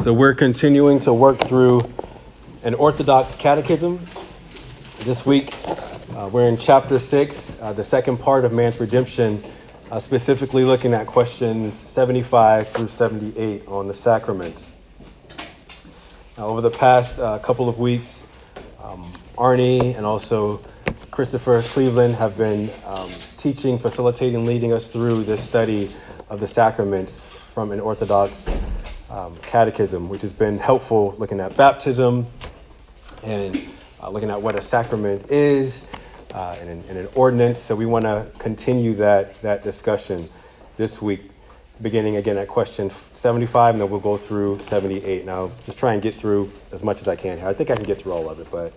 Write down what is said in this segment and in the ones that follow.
So we're continuing to work through an Orthodox catechism. This week, uh, we're in chapter six, uh, the second part of man's redemption, uh, specifically looking at questions 75 through 78 on the sacraments. Now, over the past uh, couple of weeks, um, Arnie and also Christopher Cleveland have been um, teaching, facilitating, leading us through this study of the sacraments from an Orthodox um, catechism, which has been helpful looking at baptism and uh, looking at what a sacrament is uh, and, an, and, an, ordinance. So we want to continue that, that discussion this week, beginning again at question 75, and then we'll go through 78. Now, just try and get through as much as I can here. I think I can get through all of it, but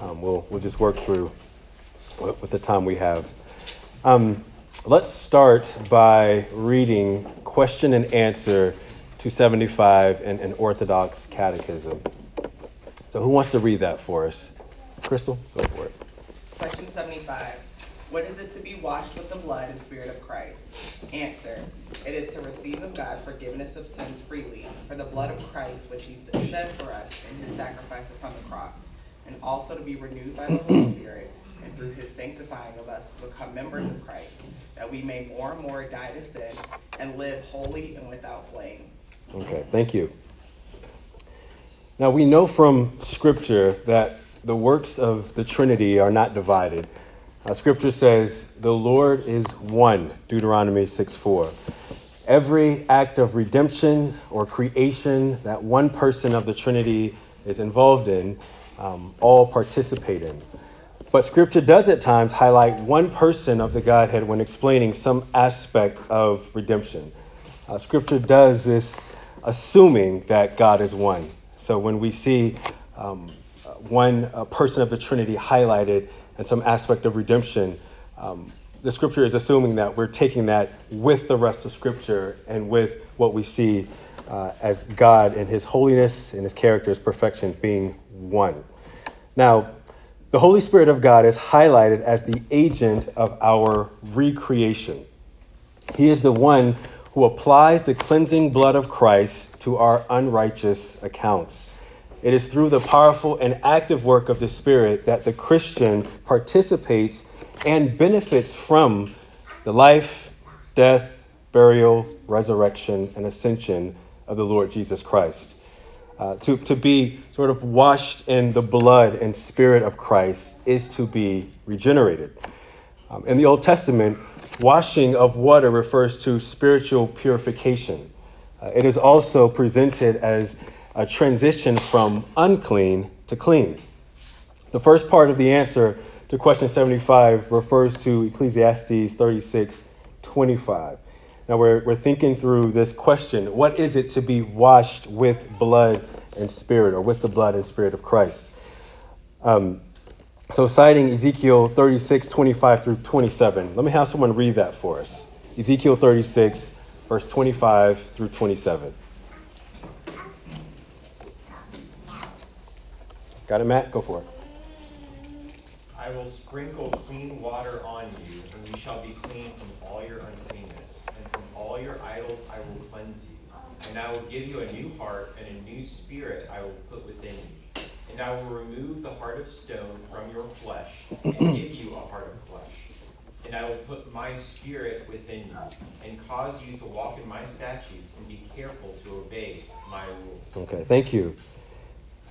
um, we'll, we'll just work through with the time we have. Um, let's start by reading question and answer 275 in an Orthodox Catechism. So, who wants to read that for us? Crystal, go for it. Question 75. What is it to be washed with the blood and spirit of Christ? Answer. It is to receive of God forgiveness of sins freely, for the blood of Christ which he shed for us in his sacrifice upon the cross, and also to be renewed by the Holy Spirit, and through his sanctifying of us to become members of Christ, that we may more and more die to sin and live holy and without blame. Okay, thank you. Now we know from Scripture that the works of the Trinity are not divided. Uh, scripture says, The Lord is one, Deuteronomy 6 4. Every act of redemption or creation that one person of the Trinity is involved in, um, all participate in. But scripture does at times highlight one person of the Godhead when explaining some aspect of redemption. Uh, scripture does this assuming that God is one. So when we see um, one person of the Trinity highlighted in some aspect of redemption, um, the scripture is assuming that we're taking that with the rest of scripture and with what we see uh, as God and his holiness and his character, his perfection being one. Now, the Holy Spirit of God is highlighted as the agent of our recreation. He is the one who applies the cleansing blood of Christ to our unrighteous accounts. It is through the powerful and active work of the Spirit that the Christian participates and benefits from the life, death, burial, resurrection, and ascension of the Lord Jesus Christ. Uh, to, to be sort of washed in the blood and spirit of Christ is to be regenerated. Um, in the Old Testament, Washing of water refers to spiritual purification. Uh, it is also presented as a transition from unclean to clean. The first part of the answer to question 75 refers to Ecclesiastes 36 25. Now we're, we're thinking through this question what is it to be washed with blood and spirit, or with the blood and spirit of Christ? Um, so, citing Ezekiel 36, 25 through 27, let me have someone read that for us. Ezekiel 36, verse 25 through 27. Got it, Matt? Go for it. I will sprinkle clean water on you, and you shall be clean from all your uncleanness, and from all your idols I will cleanse you. And I will give you a new heart, and a new spirit I will put within you and I will remove the heart of stone from your flesh and give you a heart of flesh. And I will put my spirit within you and cause you to walk in my statutes and be careful to obey my rules. Okay, thank you.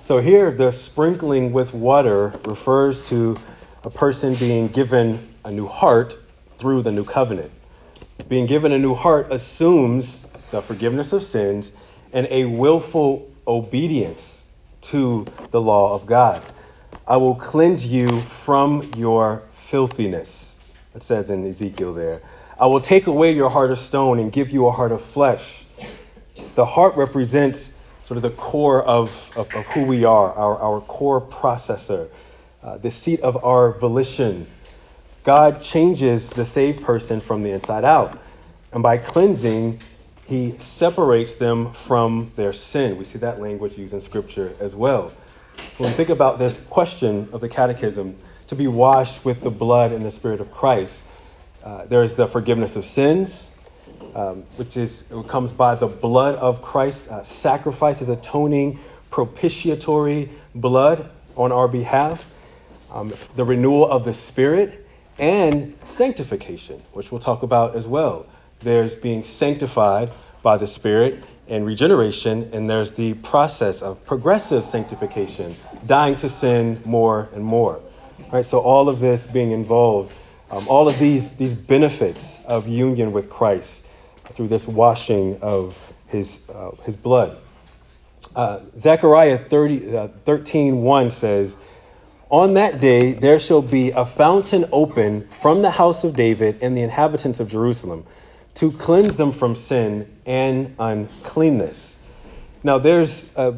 So here, the sprinkling with water refers to a person being given a new heart through the new covenant. Being given a new heart assumes the forgiveness of sins and a willful obedience to the law of God. I will cleanse you from your filthiness. It says in Ezekiel there. I will take away your heart of stone and give you a heart of flesh. The heart represents sort of the core of, of, of who we are, our, our core processor, uh, the seat of our volition. God changes the saved person from the inside out. And by cleansing, he separates them from their sin. We see that language used in Scripture as well. When we think about this question of the catechism, to be washed with the blood and the Spirit of Christ, uh, there is the forgiveness of sins, um, which is comes by the blood of Christ, uh, sacrifice, his atoning, propitiatory blood on our behalf, um, the renewal of the Spirit, and sanctification, which we'll talk about as well. There's being sanctified by the Spirit and regeneration, and there's the process of progressive sanctification, dying to sin more and more. Right? So all of this being involved, um, all of these these benefits of union with Christ through this washing of his uh, his blood. Uh, Zechariah 30, uh, 13 1 says, On that day there shall be a fountain open from the house of David and the inhabitants of Jerusalem to cleanse them from sin and uncleanness. Now, there's uh,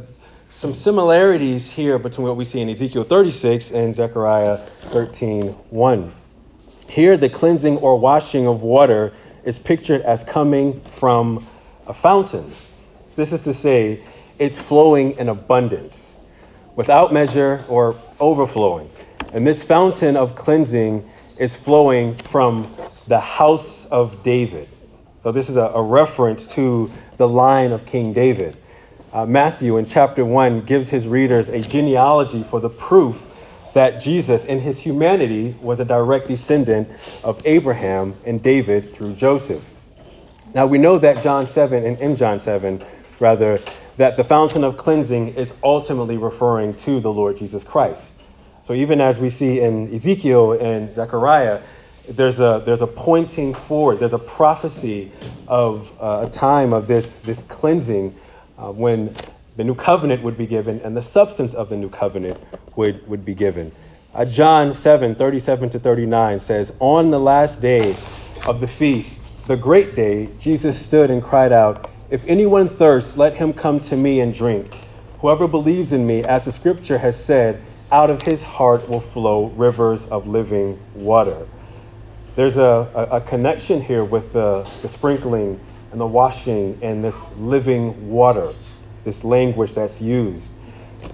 some similarities here between what we see in Ezekiel 36 and Zechariah 13 1. Here, the cleansing or washing of water is pictured as coming from a fountain. This is to say, it's flowing in abundance, without measure or overflowing. And this fountain of cleansing is flowing from the house of David. So, this is a, a reference to the line of King David. Uh, Matthew in chapter 1 gives his readers a genealogy for the proof that Jesus, in his humanity, was a direct descendant of Abraham and David through Joseph. Now, we know that John 7 and in John 7, rather, that the fountain of cleansing is ultimately referring to the Lord Jesus Christ. So, even as we see in Ezekiel and Zechariah, there's a, there's a pointing forward, there's a prophecy of uh, a time of this, this cleansing uh, when the new covenant would be given and the substance of the new covenant would, would be given. Uh, John 7 37 to 39 says, On the last day of the feast, the great day, Jesus stood and cried out, If anyone thirsts, let him come to me and drink. Whoever believes in me, as the scripture has said, out of his heart will flow rivers of living water. There's a, a, a connection here with the, the sprinkling and the washing and this living water, this language that's used.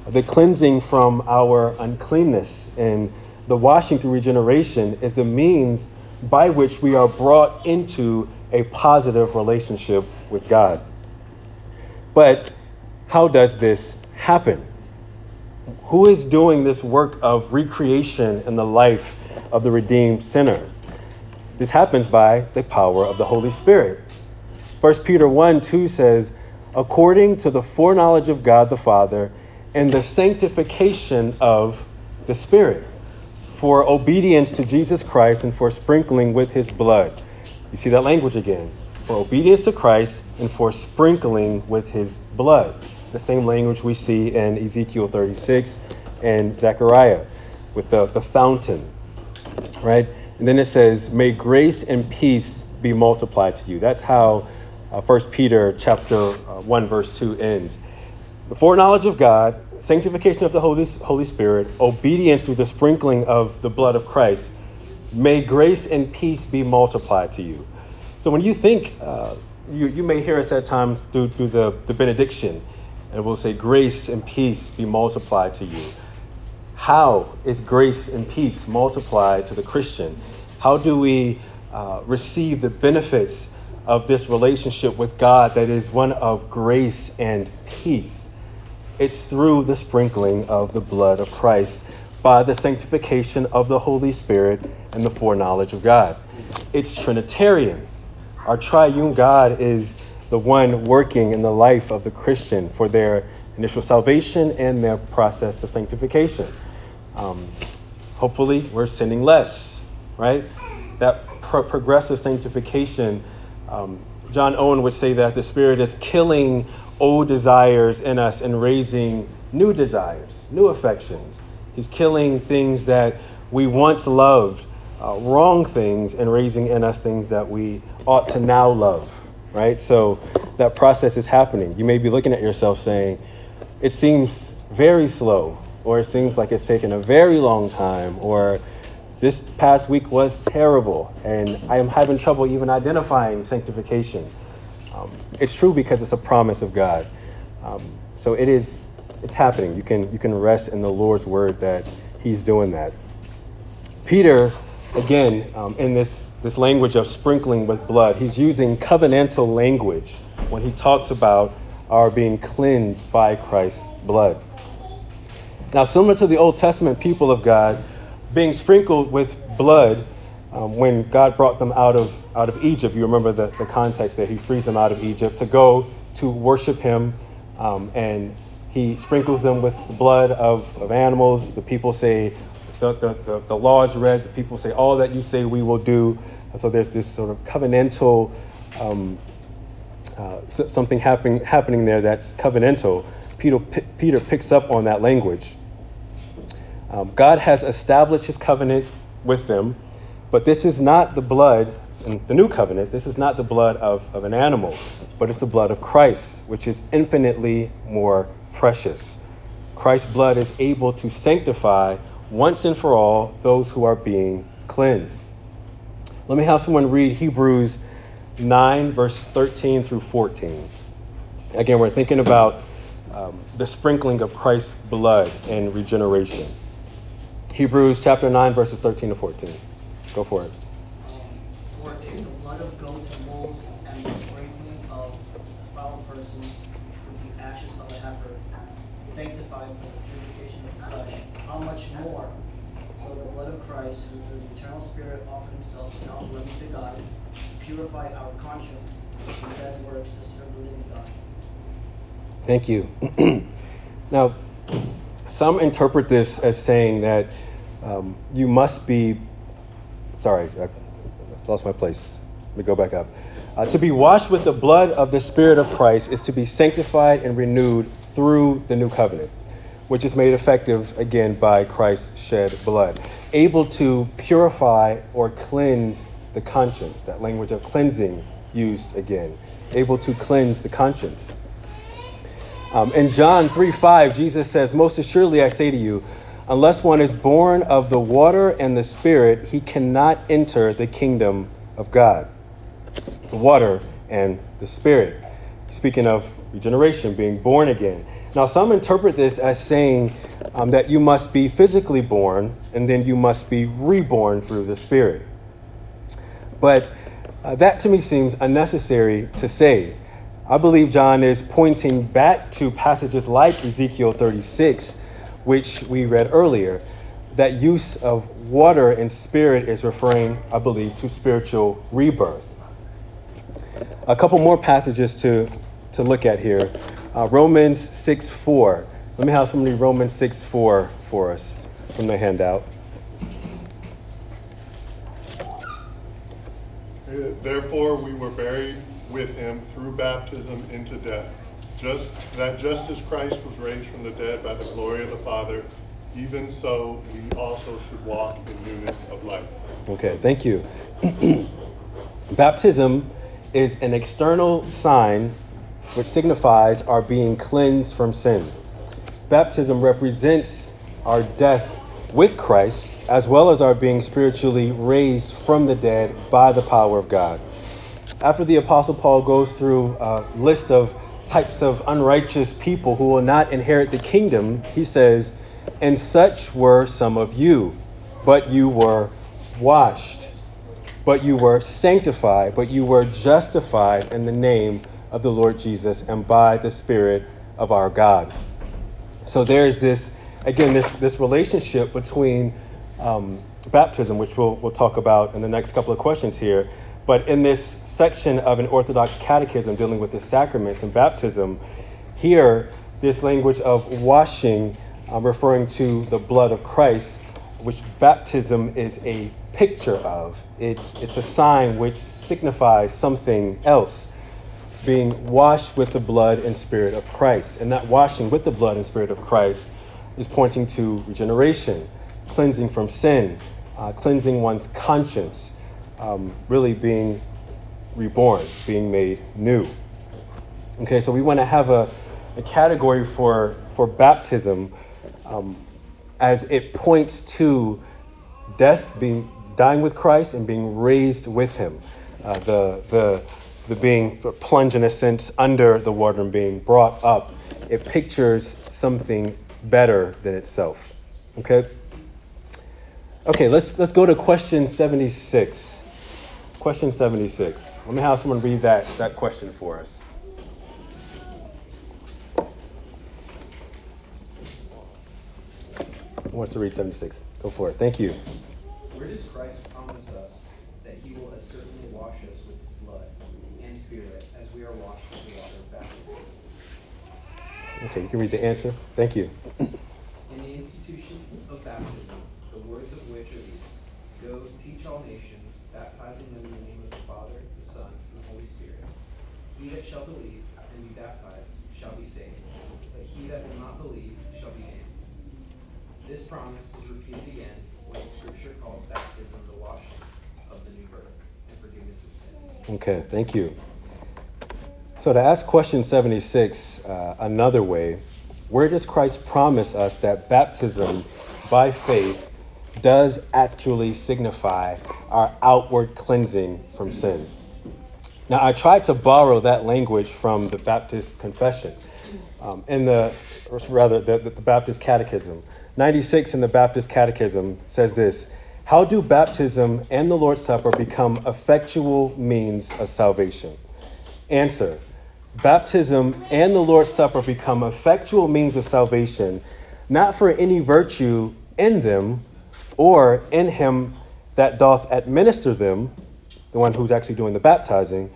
The cleansing from our uncleanness and the washing through regeneration is the means by which we are brought into a positive relationship with God. But how does this happen? Who is doing this work of recreation in the life of the redeemed sinner? This happens by the power of the Holy Spirit. 1 Peter 1 2 says, according to the foreknowledge of God the Father and the sanctification of the Spirit, for obedience to Jesus Christ and for sprinkling with his blood. You see that language again. For obedience to Christ and for sprinkling with his blood. The same language we see in Ezekiel 36 and Zechariah with the, the fountain, right? And then it says, May grace and peace be multiplied to you. That's how uh, 1 Peter chapter uh, 1, verse 2 ends. The foreknowledge of God, sanctification of the Holy, Holy Spirit, obedience through the sprinkling of the blood of Christ, may grace and peace be multiplied to you. So when you think, uh, you, you may hear us at times through, through the, the benediction, and we'll say, Grace and peace be multiplied to you. How is grace and peace multiplied to the Christian? How do we uh, receive the benefits of this relationship with God that is one of grace and peace? It's through the sprinkling of the blood of Christ by the sanctification of the Holy Spirit and the foreknowledge of God. It's Trinitarian. Our triune God is the one working in the life of the Christian for their initial salvation and their process of sanctification. Um, hopefully, we're sinning less, right? That pro- progressive sanctification. Um, John Owen would say that the Spirit is killing old desires in us and raising new desires, new affections. He's killing things that we once loved, uh, wrong things, and raising in us things that we ought to now love, right? So that process is happening. You may be looking at yourself saying, it seems very slow or it seems like it's taken a very long time, or this past week was terrible, and I am having trouble even identifying sanctification. Um, it's true because it's a promise of God. Um, so it is, it's happening. You can, you can rest in the Lord's word that He's doing that. Peter again, um, in this, this language of sprinkling with blood, he's using covenantal language when he talks about our being cleansed by Christ's blood. Now, similar to the Old Testament people of God, being sprinkled with blood um, when God brought them out of, out of Egypt, you remember the, the context there, he frees them out of Egypt to go to worship him, um, and he sprinkles them with the blood of, of animals. The people say, the, the, the, the law is read, the people say, all that you say we will do. And so there's this sort of covenantal, um, uh, something happening, happening there that's covenantal. Peter, P- Peter picks up on that language. Um, God has established his covenant with them, but this is not the blood, in the new covenant, this is not the blood of, of an animal, but it's the blood of Christ, which is infinitely more precious. Christ's blood is able to sanctify once and for all those who are being cleansed. Let me have someone read Hebrews 9, verse 13 through 14. Again, we're thinking about um, the sprinkling of Christ's blood and regeneration. Hebrews chapter 9, verses 13 to 14. Go for it. For if the blood of goats and bulls and the sprinkling of foul persons with the ashes of a heifer sanctified for the purification of the flesh, how much more will the blood of Christ, who through the eternal Spirit offered himself without blemish to God, purify our conscience from dead works to serve the living God? Thank you. now, some interpret this as saying that um, you must be, sorry, I lost my place. Let me go back up. Uh, to be washed with the blood of the Spirit of Christ is to be sanctified and renewed through the new covenant, which is made effective again by Christ's shed blood, able to purify or cleanse the conscience, that language of cleansing used again, able to cleanse the conscience. Um, in John 3 5, Jesus says, Most assuredly I say to you, unless one is born of the water and the Spirit, he cannot enter the kingdom of God. The water and the Spirit. Speaking of regeneration, being born again. Now, some interpret this as saying um, that you must be physically born and then you must be reborn through the Spirit. But uh, that to me seems unnecessary to say. I believe John is pointing back to passages like Ezekiel 36, which we read earlier. That use of water and spirit is referring, I believe, to spiritual rebirth. A couple more passages to, to look at here. Uh, Romans 6 4. Let me have somebody Romans 6 4 for us from the handout. Therefore, we were buried with him through baptism into death, just that just as Christ was raised from the dead by the glory of the Father, even so we also should walk in newness of life. Okay, thank you. Baptism is an external sign which signifies our being cleansed from sin. Baptism represents our death with Christ as well as our being spiritually raised from the dead by the power of God. After the Apostle Paul goes through a list of types of unrighteous people who will not inherit the kingdom, he says, And such were some of you, but you were washed, but you were sanctified, but you were justified in the name of the Lord Jesus and by the Spirit of our God. So there's this, again, this, this relationship between um, baptism, which we'll, we'll talk about in the next couple of questions here. But in this section of an Orthodox catechism dealing with the sacraments and baptism, here, this language of washing, uh, referring to the blood of Christ, which baptism is a picture of. It's, it's a sign which signifies something else being washed with the blood and spirit of Christ. And that washing with the blood and spirit of Christ is pointing to regeneration, cleansing from sin, uh, cleansing one's conscience, um, really being reborn, being made new. Okay, so we want to have a, a category for, for baptism um, as it points to death, being dying with Christ, and being raised with Him. Uh, the, the the being plunged in a sense under the water and being brought up, it pictures something better than itself. Okay? Okay, let's let's go to question 76. Question 76. Let me have someone read that, that question for us. Who wants to read 76? Go for it. Thank you. Where does Christ promise us that he will as certainly wash us with his blood and spirit as we are washed with the water of baptism? Okay, you can read the answer. Thank you. In the institution of baptism, the words of which are these Go teach all nations, baptizing them in the name of the Father, the Son, and the Holy Spirit. He that shall believe and be baptized shall be saved, but he that will not believe shall be damned. This promise is repeated again when Scripture calls baptism the washing of the new birth and forgiveness of sins. Okay, thank you. So, to ask question 76 uh, another way, where does Christ promise us that baptism by faith does actually signify our outward cleansing from sin? Now, I tried to borrow that language from the Baptist Confession, um, in the, rather, the, the Baptist Catechism. 96 in the Baptist Catechism says this How do baptism and the Lord's Supper become effectual means of salvation? Answer Baptism and the Lord's Supper become effectual means of salvation, not for any virtue in them or in him that doth administer them, the one who's actually doing the baptizing,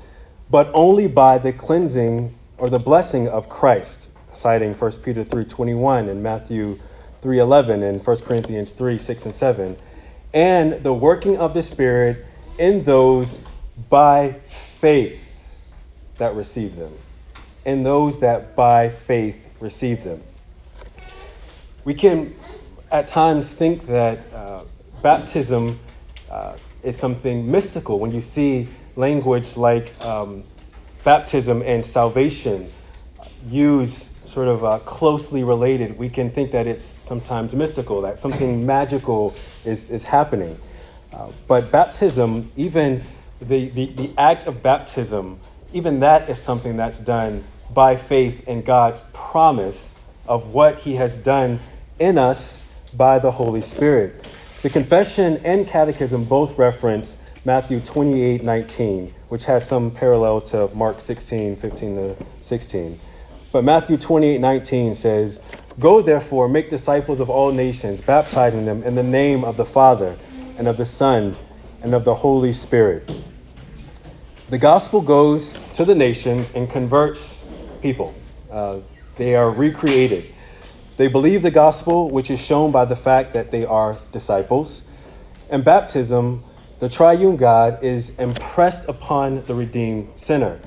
but only by the cleansing or the blessing of Christ, citing 1 Peter 3.21 and Matthew 3.11 and 1 Corinthians 3, 6 and 7, and the working of the Spirit in those by faith that receive them, in those that by faith receive them. We can at times think that uh, baptism uh, is something mystical when you see language like um, baptism and salvation used sort of uh, closely related. We can think that it's sometimes mystical, that something magical is, is happening. Uh, but baptism, even the, the, the act of baptism, even that is something that's done by faith in God's promise of what He has done in us by the Holy Spirit. The confession and catechism both reference Matthew 28 19, which has some parallel to Mark 16 15 to 16. But Matthew 28 19 says, Go therefore, make disciples of all nations, baptizing them in the name of the Father, and of the Son, and of the Holy Spirit. The gospel goes to the nations and converts people. Uh, they are recreated. They believe the gospel, which is shown by the fact that they are disciples. And baptism, the triune God is impressed upon the redeemed sinner.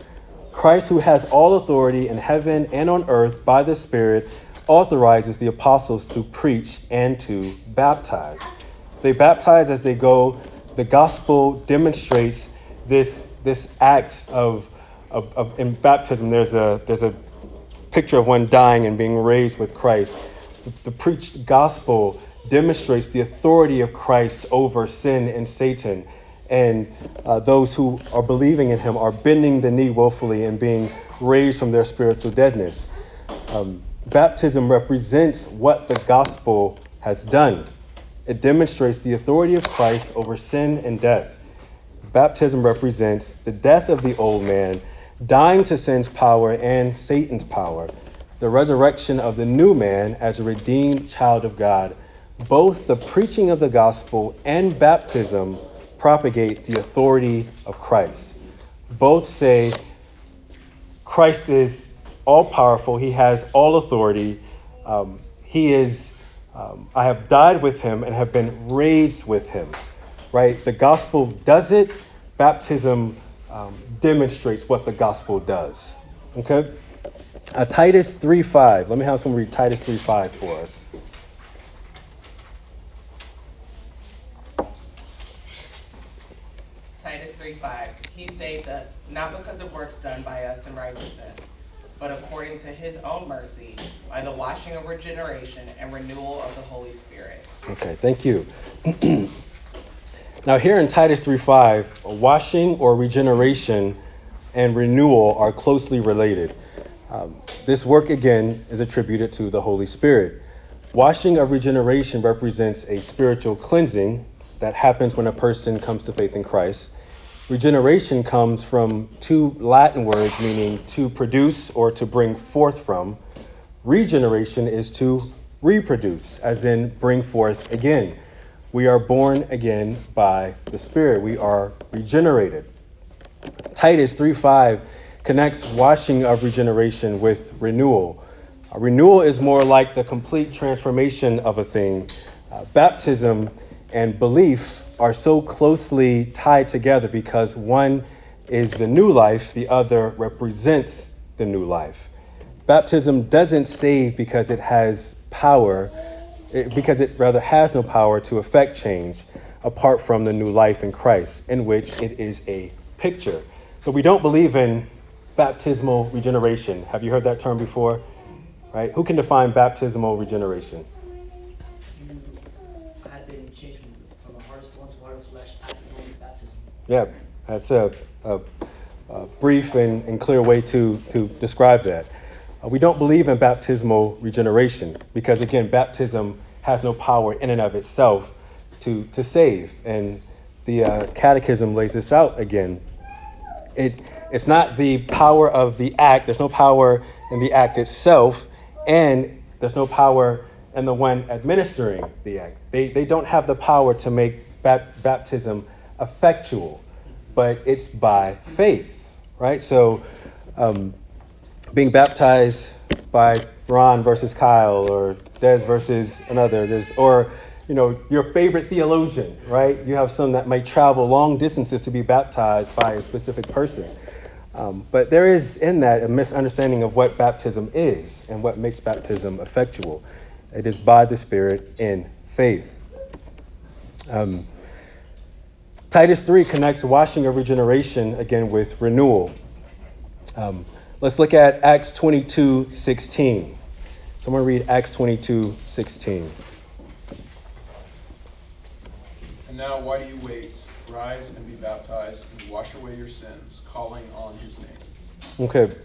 Christ, who has all authority in heaven and on earth by the Spirit, authorizes the apostles to preach and to baptize. They baptize as they go. The gospel demonstrates this, this act of, of, of in baptism. There's a, there's a picture of one dying and being raised with Christ. The preached gospel demonstrates the authority of Christ over sin and Satan. And uh, those who are believing in him are bending the knee willfully and being raised from their spiritual deadness. Um, baptism represents what the gospel has done. It demonstrates the authority of Christ over sin and death. Baptism represents the death of the old man, dying to sin's power and Satan's power, the resurrection of the new man as a redeemed child of God. Both the preaching of the gospel and baptism propagate the authority of Christ. Both say Christ is all powerful, he has all authority. Um, he is, um, I have died with him and have been raised with him, right? The gospel does it, baptism um, demonstrates what the gospel does, okay? Uh, Titus 3.5. Let me have someone read Titus 3 5 for us. Titus 3 5. He saved us, not because of works done by us in righteousness, but according to his own mercy, by the washing of regeneration and renewal of the Holy Spirit. Okay, thank you. now, here in Titus 3:5, washing or regeneration and renewal are closely related. Um, this work, again, is attributed to the Holy Spirit. Washing of regeneration represents a spiritual cleansing that happens when a person comes to faith in Christ. Regeneration comes from two Latin words meaning to produce or to bring forth from. Regeneration is to reproduce, as in bring forth again. We are born again by the Spirit. We are regenerated. Titus 3 5 connects washing of regeneration with renewal. Uh, renewal is more like the complete transformation of a thing. Uh, baptism and belief are so closely tied together because one is the new life, the other represents the new life. Baptism doesn't save because it has power, because it rather has no power to effect change apart from the new life in Christ, in which it is a picture. So we don't believe in baptismal regeneration. Have you heard that term before? Right? Who can define baptismal regeneration? You had been changed from a heart of to water of flesh after baptism. Yeah, that's a, a, a brief and, and, clear way to, to describe that. Uh, we don't believe in baptismal regeneration because, again, baptism has no power in and of itself to, to save. And the uh, Catechism lays this out again. It, it's not the power of the act, there's no power in the act itself, and there's no power in the one administering the act. They, they don't have the power to make bap- baptism effectual, but it's by faith, right? So, um, being baptized by Ron versus Kyle, or Des versus another, there's, or you know, your favorite theologian, right? You have some that might travel long distances to be baptized by a specific person. Um, but there is in that a misunderstanding of what baptism is and what makes baptism effectual. It is by the Spirit in faith. Um, Titus 3 connects washing of regeneration again with renewal. Um, let's look at Acts 22 16. So I'm going to read Acts 22 16. And now, why do you wait? Rise and be baptized and wash away your sins, calling on his name. Okay.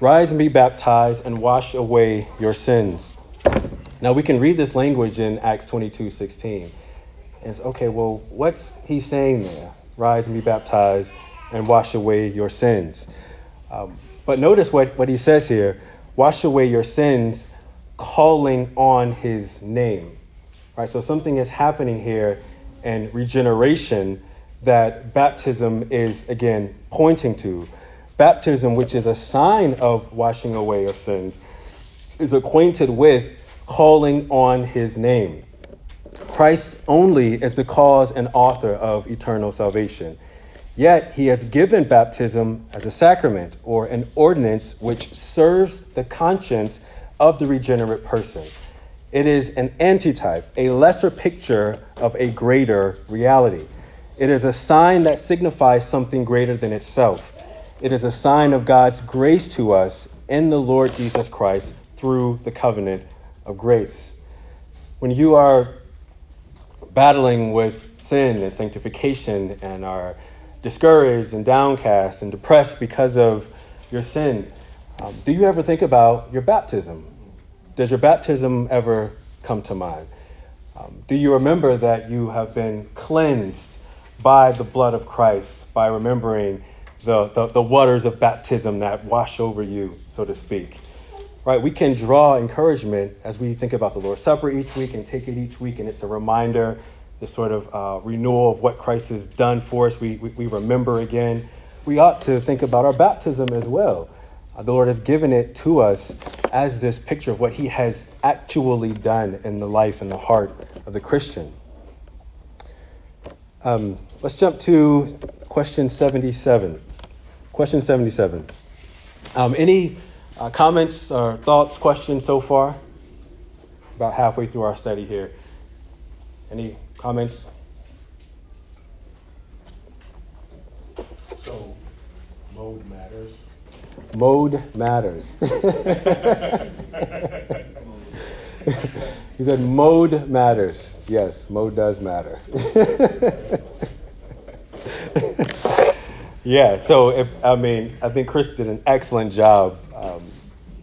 Rise and be baptized and wash away your sins. Now we can read this language in Acts 22 16. It's okay, well, what's he saying there? Rise and be baptized and wash away your sins. Um, but notice what, what he says here wash away your sins, calling on his name. Right? So something is happening here and regeneration that baptism is, again, pointing to. Baptism, which is a sign of washing away of sins, is acquainted with calling on his name. Christ only is the cause and author of eternal salvation. Yet he has given baptism as a sacrament or an ordinance which serves the conscience of the regenerate person. It is an antitype, a lesser picture of a greater reality. It is a sign that signifies something greater than itself. It is a sign of God's grace to us in the Lord Jesus Christ through the covenant of grace. When you are battling with sin and sanctification and are discouraged and downcast and depressed because of your sin, um, do you ever think about your baptism? Does your baptism ever come to mind? Um, do you remember that you have been cleansed by the blood of Christ, by remembering the, the, the waters of baptism that wash over you, so to speak? Right? We can draw encouragement as we think about the Lord's Supper each week and take it each week, and it's a reminder, this sort of uh, renewal of what Christ has done for us. We, we, we remember again. We ought to think about our baptism as well. Uh, the Lord has given it to us as this picture of what He has actually done in the life and the heart of the Christian. Um, let's jump to question 77. Question 77. Um, any uh, comments or thoughts, questions so far? About halfway through our study here. Any comments? So, mode matters. Mode matters. he said, mode matters. Yes, mode does matter. yeah, so if, I mean, I think Chris did an excellent job um,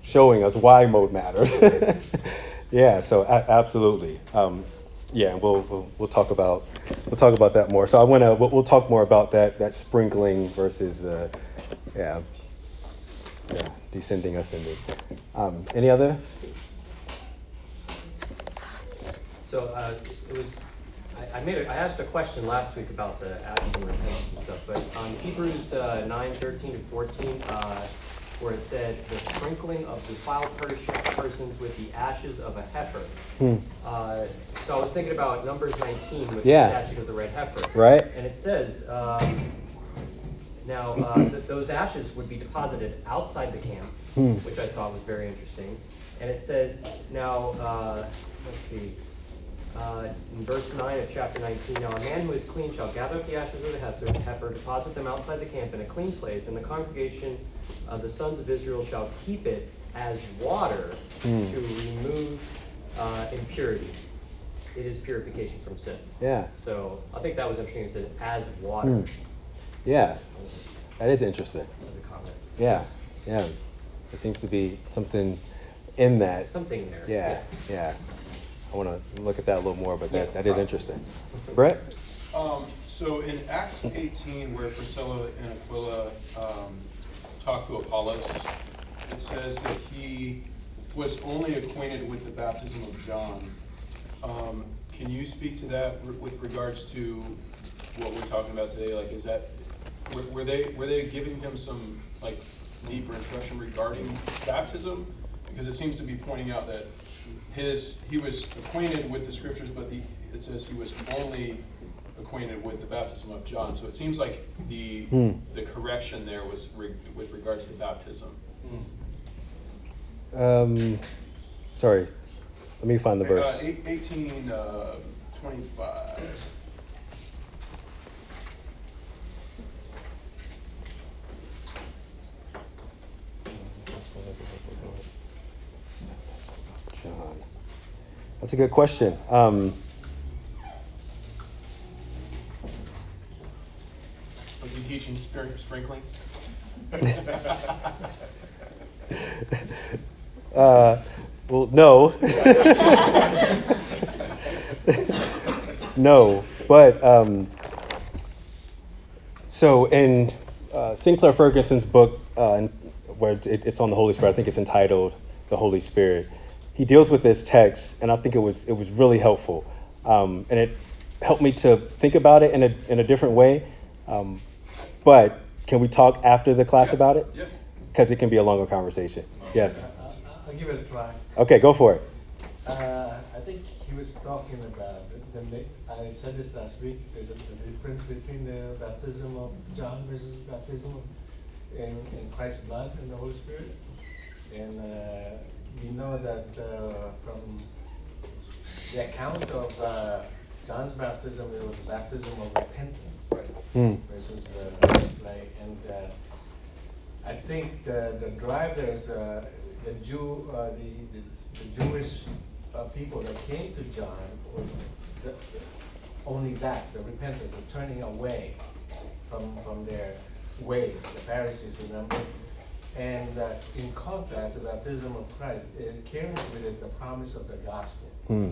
showing us why mode matters. yeah, so a- absolutely. Um, yeah, we'll, we'll we'll talk about we'll talk about that more. So I want to we'll, talk more about that that sprinkling versus the yeah yeah descending ascending. Um, any other? So uh, it was, I, I made a, I asked a question last week about the ashes and repentance and stuff, but on Hebrews uh, 9, 13 and 14, uh, where it said, the sprinkling of defiled per- persons with the ashes of a heifer. Hmm. Uh, so I was thinking about Numbers 19 with Yeah. the statute of the red heifer. Right. And it says, um, now, uh, th- those ashes would be deposited outside the camp, Hmm. which I thought was very interesting. And it says, now, uh, let's see, uh, in verse 9 of chapter 19, now a man who is clean shall gather up the ashes of the heifer, heifer, deposit them outside the camp in a clean place, and the congregation of the sons of Israel shall keep it as water Hmm. to remove uh, impurity. It is purification from sin. Yeah. So I think that was interesting. It said as water. Hmm. Yeah. That is interesting. As a comment. Yeah. Yeah. There seems to be something in that. Something there. Yeah. Yeah. I want to look at that a little more, but that, Yeah. that is interesting. Brett? Um, so in Acts 18, where Priscilla and Aquila um, talk to Apollos, it says that he was only acquainted with the baptism of John. Um, can you speak to that with regards to what we're talking about today? Like, is that were, were they were they giving him some like deeper instruction regarding baptism? Because it seems to be pointing out that his he was acquainted with the scriptures, but the, it says he was only acquainted with the baptism of John. So it seems like the Hmm. the correction there was re, with regards to baptism. Um, sorry. Let me find the verse. Uh, eight, 18, uh, 25. John. That's a good question. Um, Sprinkling? uh, well, no. no, but um, so in uh, Sinclair Ferguson's book, uh, where it, it's on the Holy Spirit, I think it's entitled "The Holy Spirit." He deals with this text, and I think it was it was really helpful, um, and it helped me to think about it in a in a different way. Um, but can we talk after the class Yeah. about it? Yeah. Because it can be a longer conversation. Yes. Uh, I'll give it a try. Okay, go for it. Uh, I think he was talking about, the, the, I said this last week, there's a, the difference between the baptism of John versus baptism of, in, in Christ's blood and the Holy Spirit. And uh, we know that uh, from the account of uh, John's baptism, it was a baptism of repentance Hmm. versus uh, like, and uh, I think the, the drive is uh, the Jew, uh, the, the, the Jewish uh, people that came to John was the, only that, the repentance, the turning away from, from their ways, the Pharisees, remember? And uh, in contrast, the baptism of Christ, it carries with it the promise of the gospel. Hmm.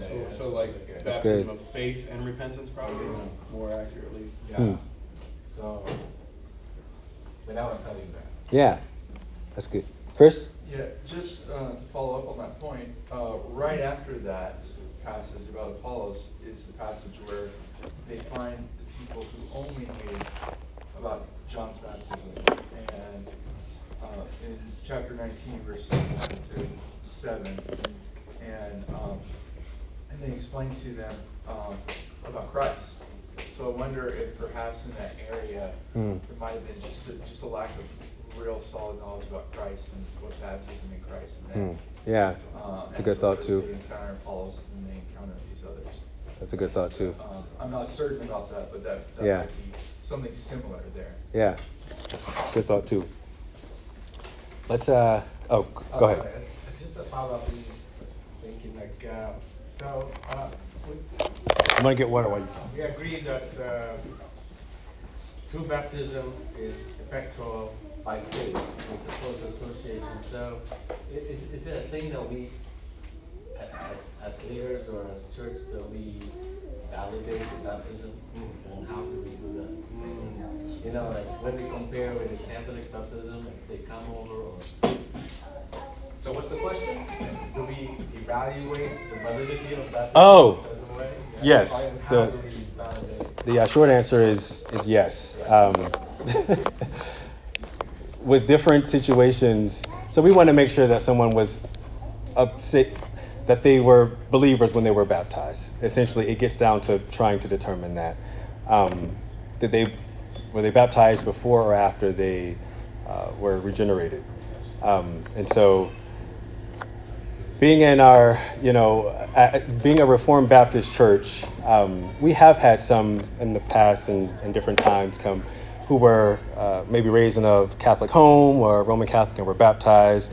So, so like That's baptism good. of faith and repentance, probably more accurately. Yeah. Hmm. So, but I was studying that. Yeah, that's good. Chris? Yeah, just uh, to follow up on that point, uh, right after that passage about Apollos is the passage where they find the people who only knew about John's baptism. And uh, in chapter 19, verses 1 through 7, and, um, and they explain to them um, about Christ. So I wonder if perhaps in that area, Hmm. there might have been just a, just a lack of real solid knowledge about Christ and what baptism in Christ meant. Yeah, Uh, that's a good so thought too. They encounter Apollos and they encounter these others. That's a good thought too. Um, I'm not certain about that, but that, that Yeah. might be something similar there. Yeah, good thought too. Let's, uh, oh, Oh, go ahead. sorry, Just a follow-up, I was thinking like, uh, so, uh, we, I'm gonna get water while you talk. we agree that, uh, true baptism is effectual by faith, it's a close association, so is, is it a thing that we as, as, as leaders or as church, that we validate the baptism? And how do we do that? You know, like when we compare with the Catholic baptism, if they come over or, So what's the question? do we evaluate the validity of that? Oh. way? Yes, the- do we validate? The uh, short answer is is yes. Um, with different situations, so we want to make sure that someone was upset that they were believers when they were baptized. Essentially, it gets down to trying to determine that um, did they were they baptized before or after they uh, were regenerated, um, and so being in our, you know, uh, being a Reformed Baptist church, um, we have had some in the past and, and different times come who were uh, maybe raised in a Catholic home or Roman Catholic and were baptized,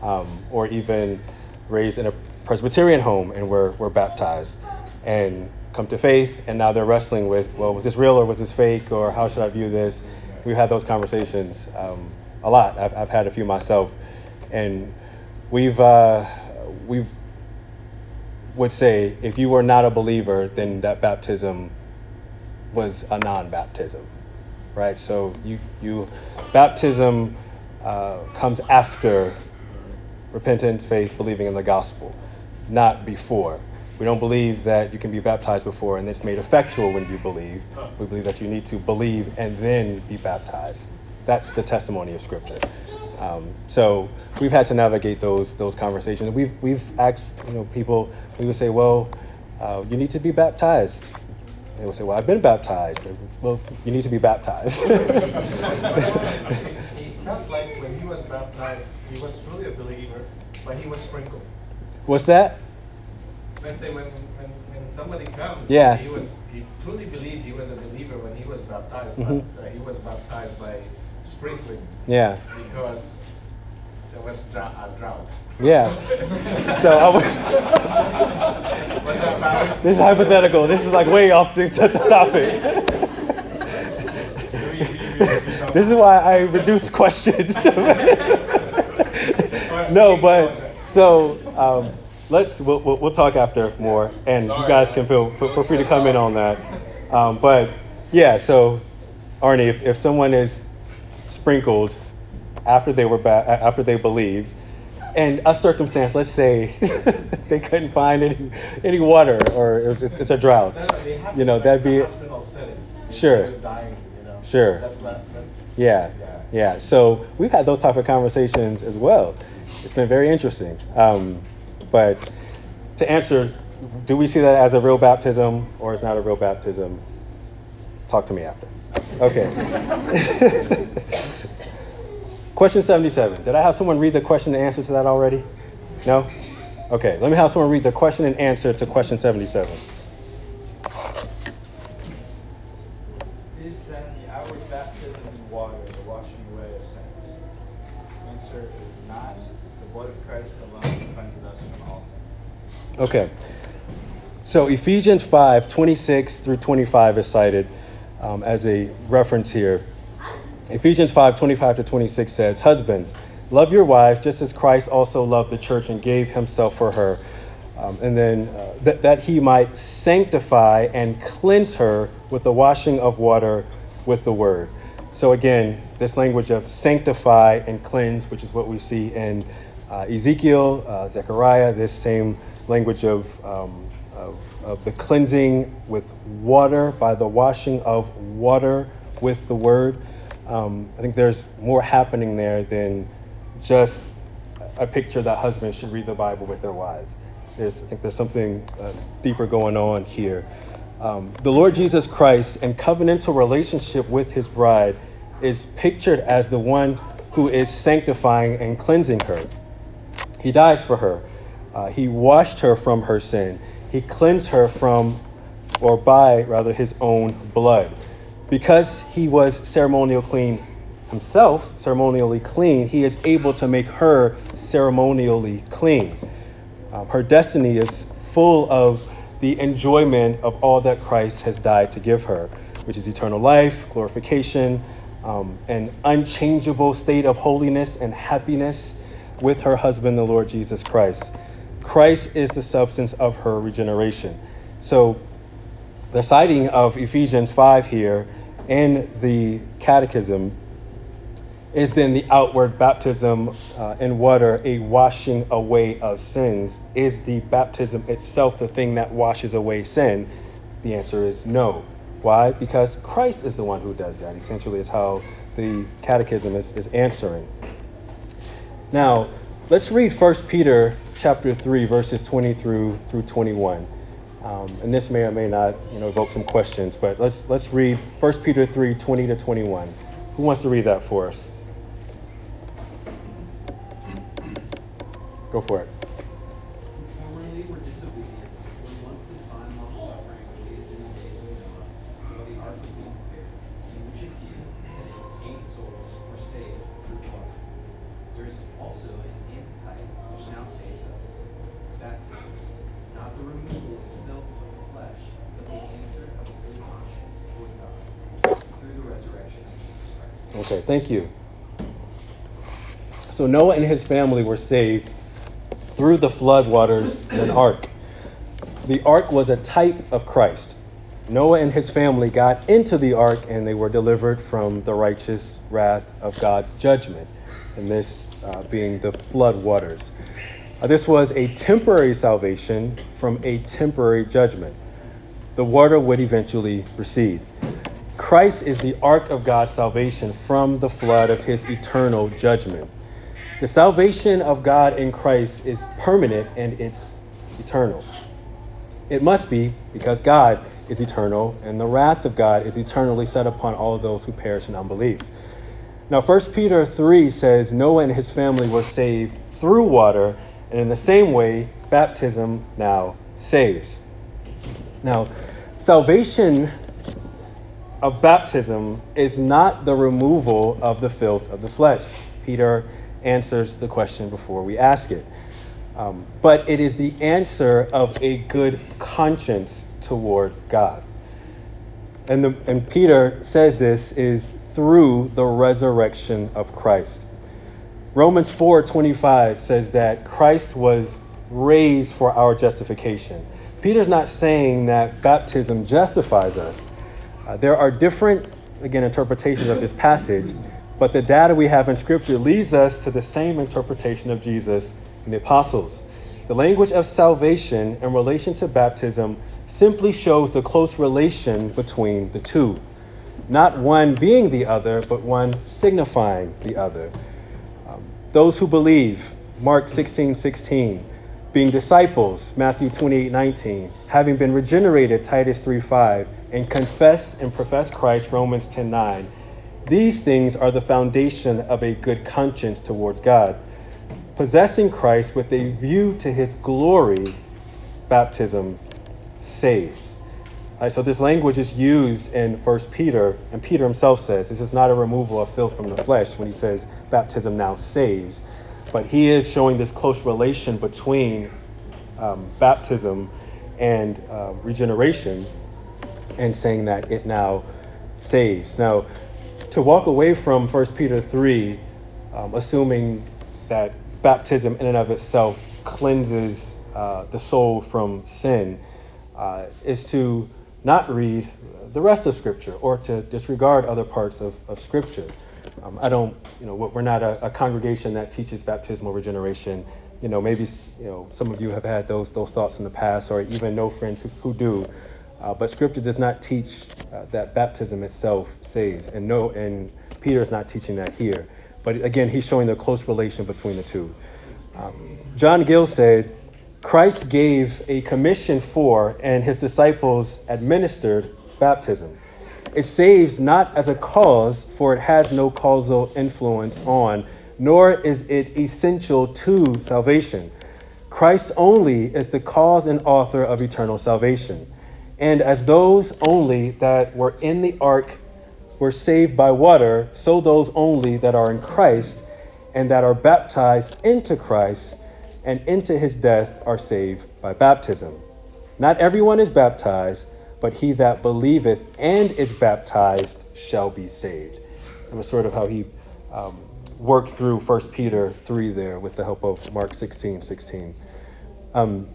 um, or even raised in a Presbyterian home and were, were baptized and come to faith, and now they're wrestling with, well, was this real or was this fake, or how should I view this? We've had those conversations um, a lot. I've, I've had a few myself, and we've uh, we would say if you were not a believer, then that baptism was a non-baptism, right? So you you baptism uh, comes after repentance, faith, believing in the gospel, not before. We don't believe that you can be baptized before and it's made effectual when you believe. We believe that you need to believe and then be baptized. That's the testimony of Scripture. Um, so we've had to navigate those those conversations. We've we've asked you know people. We would say, well, uh, you need to be baptized. They would say, well, I've been baptized. Well, you need to be baptized. He felt like when he was baptized, he was truly a believer, but he was sprinkled. What's that? Let's say when, when, when somebody comes, Yeah. he was he truly believed he was a believer when he was baptized, Mhm. but uh, he was baptized by sprinkling Yeah. because there was a drought. Yeah. So I was. Was that valid? This is hypothetical. This is like way off the, the topic. this is why I reduce questions. no, but so um, let's we'll, we'll, we'll talk after more, and you guys can feel feel feel free to come in on that. Um, but yeah, so Arnie, if, if someone is sprinkled after they were ba- after they believed, and a circumstance, let's say they couldn't find any any water or it was, it's, it's a drought, No, no, they have you know that'd be. Sure. Dying, you know. Sure. That's not that's yeah, Yeah. yeah. So we've had those type of conversations as well. It's been very interesting. Um, but to answer, do we see that as a real baptism or is not a real baptism? Talk to me after. Okay. question 77. Did I have someone read the question and answer to that already? No? Okay, let me have someone read the question and answer to question 77. Is then the outward baptism in water the washing away of sins? Answer is not. The blood of Christ alone cleanses us from all sin. Okay. So Ephesians 5 26 through 25 is cited um, as a reference here. Ephesians 5 25 to 26 says, Husbands, love your wives just as Christ also loved the church and gave himself for her. Um, and then uh, that, that he might sanctify and cleanse her with the washing of water with the word. So again, this language of sanctify and cleanse, which is what we see in uh, Ezekiel, uh, Zechariah, this same language of, um, of, of the cleansing with water by the washing of water with the word. Um, I think there's more happening there than just a picture that husbands should read the Bible with their wives. There's, I think there's something uh, deeper going on here. Um, the Lord Jesus Christ in covenantal relationship with his bride is pictured as the one who is sanctifying and cleansing her. He dies for her. Uh, he washed her from her sin. He cleansed her from, or by rather, his own blood. Because he was ceremonial clean himself, ceremonially clean, he is able to make her ceremonially clean. Um, her destiny is full of the enjoyment of all that Christ has died to give her, which is eternal life, glorification, um, an unchangeable state of holiness and happiness with her husband, the Lord Jesus Christ. Christ is the substance of her regeneration. So, the citing of Ephesians 5 here in the Catechism is then the outward baptism uh, in water, a washing away of sins. Is the baptism itself the thing that washes away sin? The answer is no. Why? Because Christ is the one who does that, essentially, is how the Catechism is, is answering. Now, let's read 1 Peter chapter 3, verses 20 through, through 21. Um, and this may or may not you know, evoke some questions, but let's, let's read 1 Peter 3, 20 to 21. Who wants to read that for us? Go for it. Formerly were disobedient, when once the divine long suffering awaited in the days of Noah, while the ark was being prepared, in which a few, that is, eight souls, were saved through water. There is also an antitype which now saves us, baptism, not the removal of the filth of the flesh, but the answer of a good conscience toward God, through the resurrection of Jesus Christ. Okay, thank you. So Noah and his family were saved through the flood waters in an ark. The ark was a type of Christ. Noah and his family got into the ark and they were delivered from the righteous wrath of God's judgment, and this uh, being the flood waters. Uh, this was a temporary salvation from a temporary judgment. The water would eventually recede. Christ is the ark of God's salvation from the flood of his eternal judgment. The salvation of God in Christ is permanent and it's eternal. It must be because God is eternal and the wrath of God is eternally set upon all those who perish in unbelief. Now, 1 Peter 3 says Noah and his family were saved through water, and in the same way, baptism now saves. Now, salvation of baptism is not the removal of the filth of the flesh. Peter answers the question before we ask it. Um, but it is the answer of a good conscience towards God. And, the, and Peter says this is through the resurrection of Christ. Romans 4:25 says that Christ was raised for our justification. Peter's not saying that baptism justifies us. Uh, there are different, again, interpretations of this passage, but the data we have in Scripture leads us to the same interpretation of Jesus and the apostles. The language of salvation in relation to baptism simply shows the close relation between the two. Not one being the other, but one signifying the other. Um, those who believe, Mark 16 16, being disciples, Matthew 28 19, having been regenerated, Titus 3 5, and confess and profess Christ, Romans 10 9. These things are the foundation of a good conscience towards God. Possessing Christ with a view to his glory, baptism saves. Right, so this language is used in First Peter, and Peter himself says this is not a removal of filth from the flesh when he says baptism now saves, but he is showing this close relation between um, baptism and uh, regeneration, and saying that it now saves. Now, to walk away from First Peter three, um, assuming that baptism in and of itself cleanses uh, the soul from sin, uh, is to not read the rest of Scripture or to disregard other parts of, of Scripture. Um, I don't, you know, we're not a, a, congregation that teaches baptismal regeneration. You know, maybe, you know, some of you have had those, those thoughts in the past or even know friends who, who do. Uh, but Scripture does not teach uh, that baptism itself saves. And no, and Peter is not teaching that here. But again, he's showing the close relation between the two. Um, John Gill said, Christ gave a commission for, and his disciples administered baptism. It saves not as a cause, for it has no causal influence on, nor is it essential to salvation. Christ only is the cause and author of eternal salvation. And as those only that were in the ark were saved by water, so those only that are in Christ and that are baptized into Christ and into his death are saved by baptism. Not everyone is baptized, but he that believeth and is baptized shall be saved. That was sort of how he um, worked through 1 Peter 3 there with the help of Mark 16 16. Um,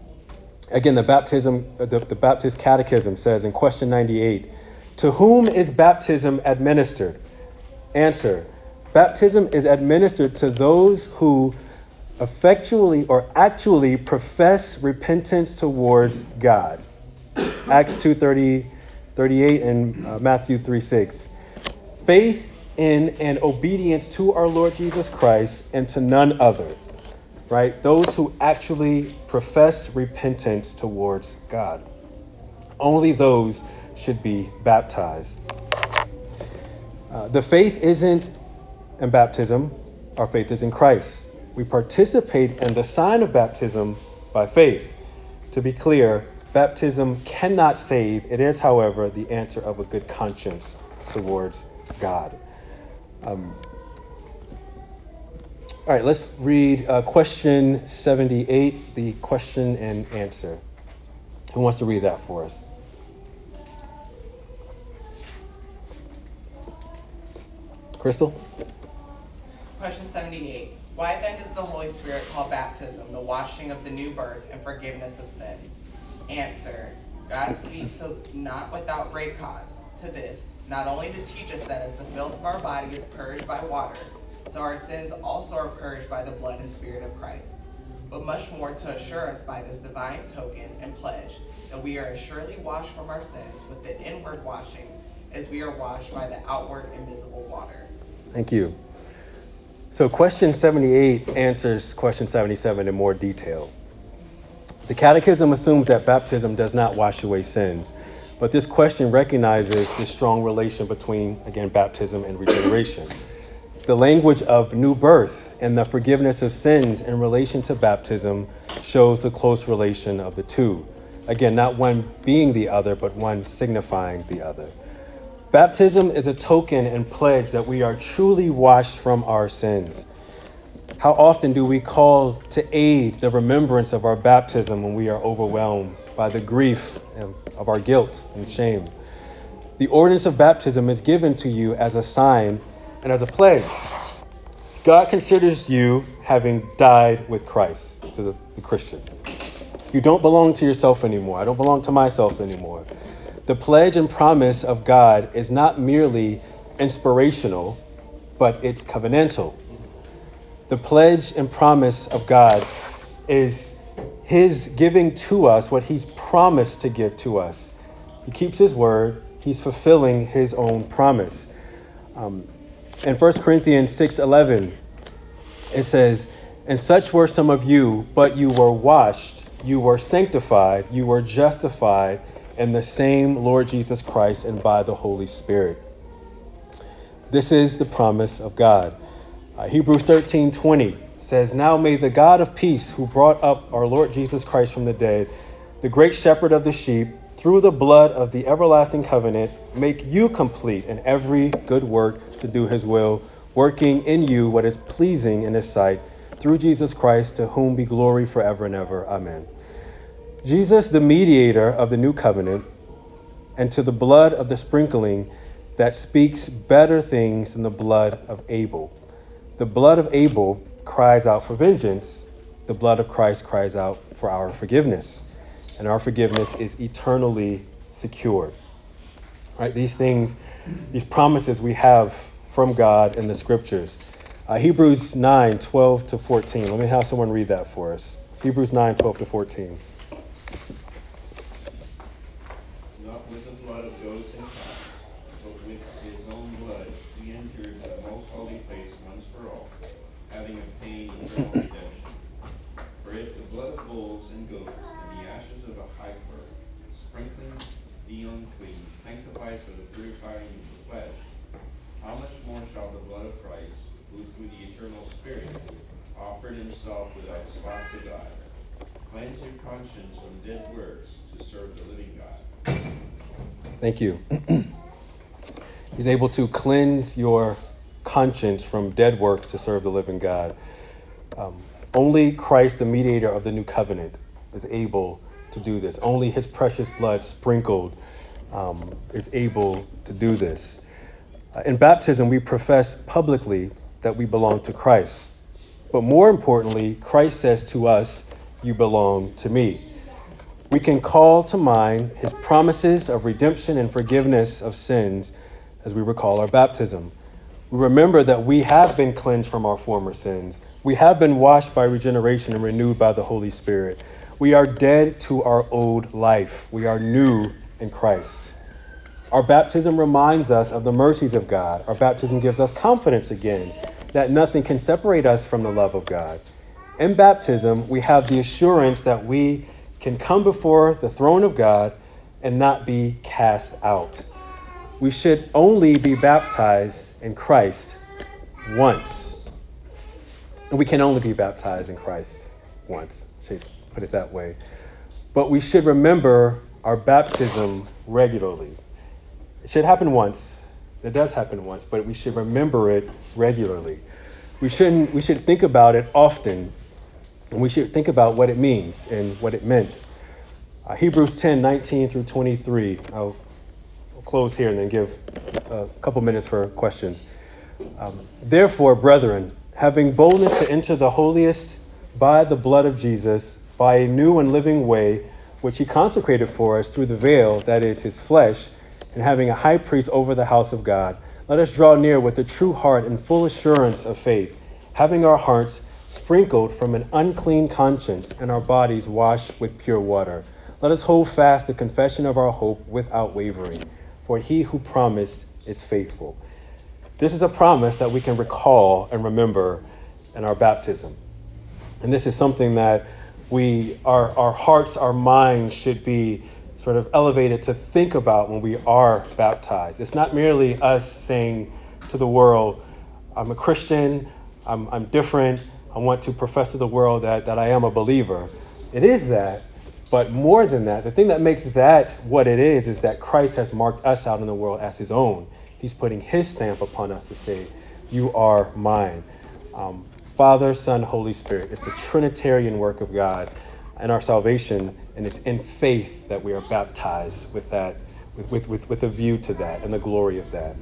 again, the baptism, the, the Baptist Catechism says in question 98 To whom is baptism administered? Answer Baptism is administered to those who effectually or actually profess repentance towards God. Acts 2 30, 38 and uh, Matthew 3 6. Faith in and obedience to our Lord Jesus Christ and to none other. Right? Those who actually profess repentance towards God. Only those should be baptized. Uh, the faith isn't in baptism, our faith is in Christ. We participate in the sign of baptism by faith. To be clear, baptism cannot save. It is, however, the answer of a good conscience towards God. Um, all right, let's read uh, question 78, the question and answer. Who wants to read that for us? Crystal? Question 78. Why then does the Holy Spirit call baptism the washing of the new birth and forgiveness of sins? Answer. God speaks not without great cause to this, not only to teach us that as the filth of our body is purged by water, so our sins also are purged by the blood and spirit of Christ, but much more to assure us by this divine token and pledge that we are surely washed from our sins with the inward washing as we are washed by the outward invisible water. Thank you. So, question 78 answers question 77 in more detail. The Catechism assumes that baptism does not wash away sins, but this question recognizes the strong relation between, again, baptism and regeneration. The language of new birth and the forgiveness of sins in relation to baptism shows the close relation of the two. Again, not one being the other, but one signifying the other. Baptism is a token and pledge that we are truly washed from our sins. How often do we call to aid the remembrance of our baptism when we are overwhelmed by the grief of our guilt and shame? The ordinance of baptism is given to you as a sign and as a pledge. God considers you having died with Christ to the, the Christian. You don't belong to yourself anymore. I don't belong to myself anymore. The pledge and promise of God is not merely inspirational, but it's covenantal. The pledge and promise of God is His giving to us what He's promised to give to us. He keeps His word, He's fulfilling His own promise. Um, in 1 Corinthians 6 11, it says, And such were some of you, but you were washed, you were sanctified, you were justified in the same Lord Jesus Christ and by the Holy Spirit. This is the promise of God. Uh, Hebrews 13 20 says, Now may the God of peace, who brought up our Lord Jesus Christ from the dead, the great shepherd of the sheep, through the blood of the everlasting covenant, make you complete in every good work to do his will, working in you what is pleasing in his sight, through Jesus Christ, to whom be glory forever and ever. Amen. Jesus, the mediator of the new covenant, and to the blood of the sprinkling that speaks better things than the blood of Abel. The blood of Abel cries out for vengeance, the blood of Christ cries out for our forgiveness, and our forgiveness is eternally secured. Right? These things, these promises we have from God in the scriptures. Uh, Hebrews 9, 12 to 14. Let me have someone read that for us. Hebrews 9, 12 to 14. Not with the blood of goats and calves, but with his own blood he entered the most holy place once for all, having obtained eternal redemption. For if the blood of bulls and goats and the ashes of a heifer, sprinkling the unclean, sanctifies for the purifying of the flesh, how much more shall the blood of Christ, who through the eternal Spirit himself without spot to God, cleanse your conscience from dead works to serve the living God? Thank you. He's able to cleanse your conscience from dead works to serve the living God. Um, only Christ, the mediator of the new covenant, is able to do this. Only his precious blood sprinkled um, is able to do this. Uh, in baptism, we profess publicly that we belong to Christ. But more importantly, Christ says to us you belong to me. We can call to mind his promises of redemption and forgiveness of sins as we recall our baptism. We remember that we have been cleansed from our former sins. We have been washed by regeneration and renewed by the Holy Spirit. We are dead to our old life. We are new in Christ. Our baptism reminds us of the mercies of God. Our baptism gives us confidence again that nothing can separate us from the love of God. In baptism, we have the assurance that we can come before the throne of God and not be cast out. We should only be baptized in Christ once. And we can only be baptized in Christ once. Should put it that way. But we should remember our baptism regularly. It should happen once. It does happen once, but we should remember it regularly. We shouldn't we should think about it often. And we should think about what it means and what it meant. Uh, Hebrews 10, 19 through 23. I'll, I'll, close here and then give a couple minutes for questions. Um, Therefore, brethren, having boldness to enter the holiest by the blood of Jesus, by a new and living way, which he consecrated for us through the veil, that is his flesh, and having a high priest over the house of God, let us draw near with a true heart and full assurance of faith, having our hearts sprinkled from an unclean conscience and our bodies washed with pure water. Let us hold fast the confession of our hope without wavering, for he who promised is faithful. This is a promise that we can recall and remember in our baptism. And this is something that we, our, our hearts, our minds should be sort of elevated to think about when we are baptized. It's not merely us saying to the world, I'm a Christian, I'm, I'm different, I want to profess to the world that, that I am a believer. It is that, but more than that, the thing that makes that what it is is that Christ has marked us out in the world as his own. He's putting his stamp upon us to say, You are mine. Um, Father, Son, Holy Spirit. It's the Trinitarian work of God and our salvation, and it's in faith that we are baptized with that, with, with, with, with a view to that and the glory of that.